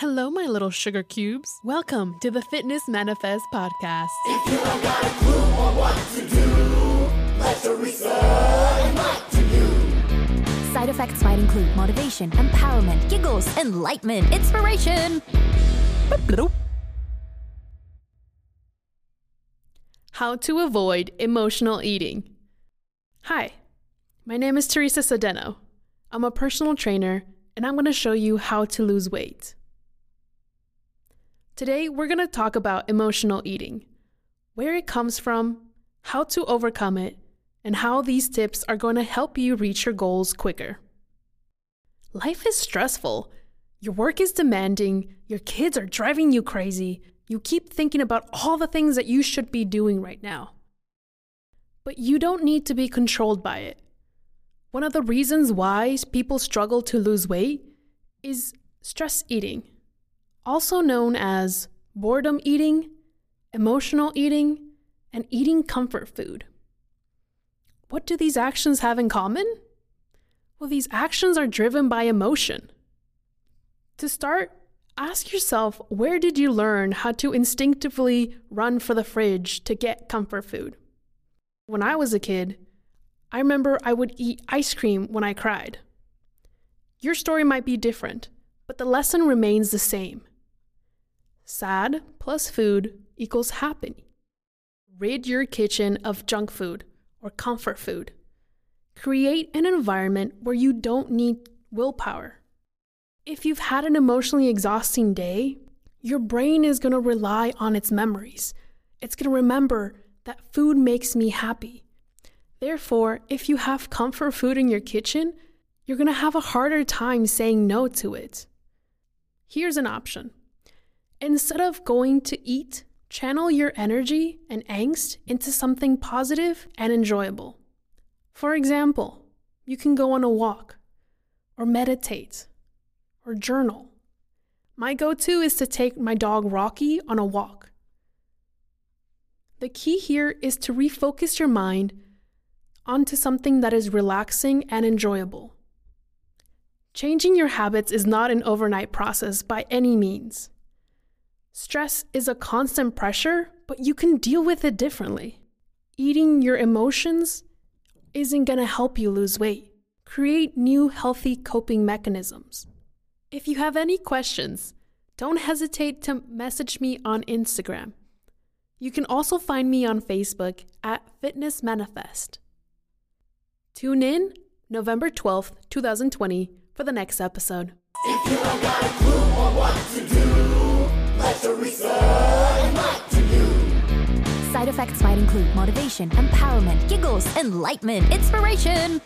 Hello, my little sugar cubes. Welcome to the Fitness Manifest podcast. If you don't got a clue on what to do, let Teresa enlighten you. Side effects might include motivation, empowerment, giggles, enlightenment, inspiration. How to avoid emotional eating. Hi, my name is Teresa Sedeno. I'm a personal trainer, and I'm going to show you how to lose weight. Today, we're going to talk about emotional eating, where it comes from, how to overcome it, and how these tips are going to help you reach your goals quicker. Life is stressful. Your work is demanding, your kids are driving you crazy, you keep thinking about all the things that you should be doing right now. But you don't need to be controlled by it. One of the reasons why people struggle to lose weight is stress eating also known as boredom eating, emotional eating, and eating comfort food. What do these actions have in common? Well, these actions are driven by emotion. To start, ask yourself where did you learn how to instinctively run for the fridge to get comfort food? When I was a kid, I remember I would eat ice cream when I cried. Your story might be different, but the lesson remains the same. Sad plus food equals happy. Rid your kitchen of junk food or comfort food. Create an environment where you don't need willpower. If you've had an emotionally exhausting day, your brain is going to rely on its memories. It's going to remember that food makes me happy. Therefore, if you have comfort food in your kitchen, you're going to have a harder time saying no to it. Here's an option Instead of going to eat, channel your energy and angst into something positive and enjoyable. For example, you can go on a walk, or meditate, or journal. My go to is to take my dog Rocky on a walk. The key here is to refocus your mind onto something that is relaxing and enjoyable. Changing your habits is not an overnight process by any means. Stress is a constant pressure, but you can deal with it differently. Eating your emotions isn't going to help you lose weight. Create new healthy coping mechanisms. If you have any questions, don't hesitate to message me on Instagram. You can also find me on Facebook at Fitness Manifest. Tune in November 12th, 2020 for the next episode. If you don't got a clue on what to Teresa you. Side effects might include motivation, empowerment, giggles, enlightenment, inspiration.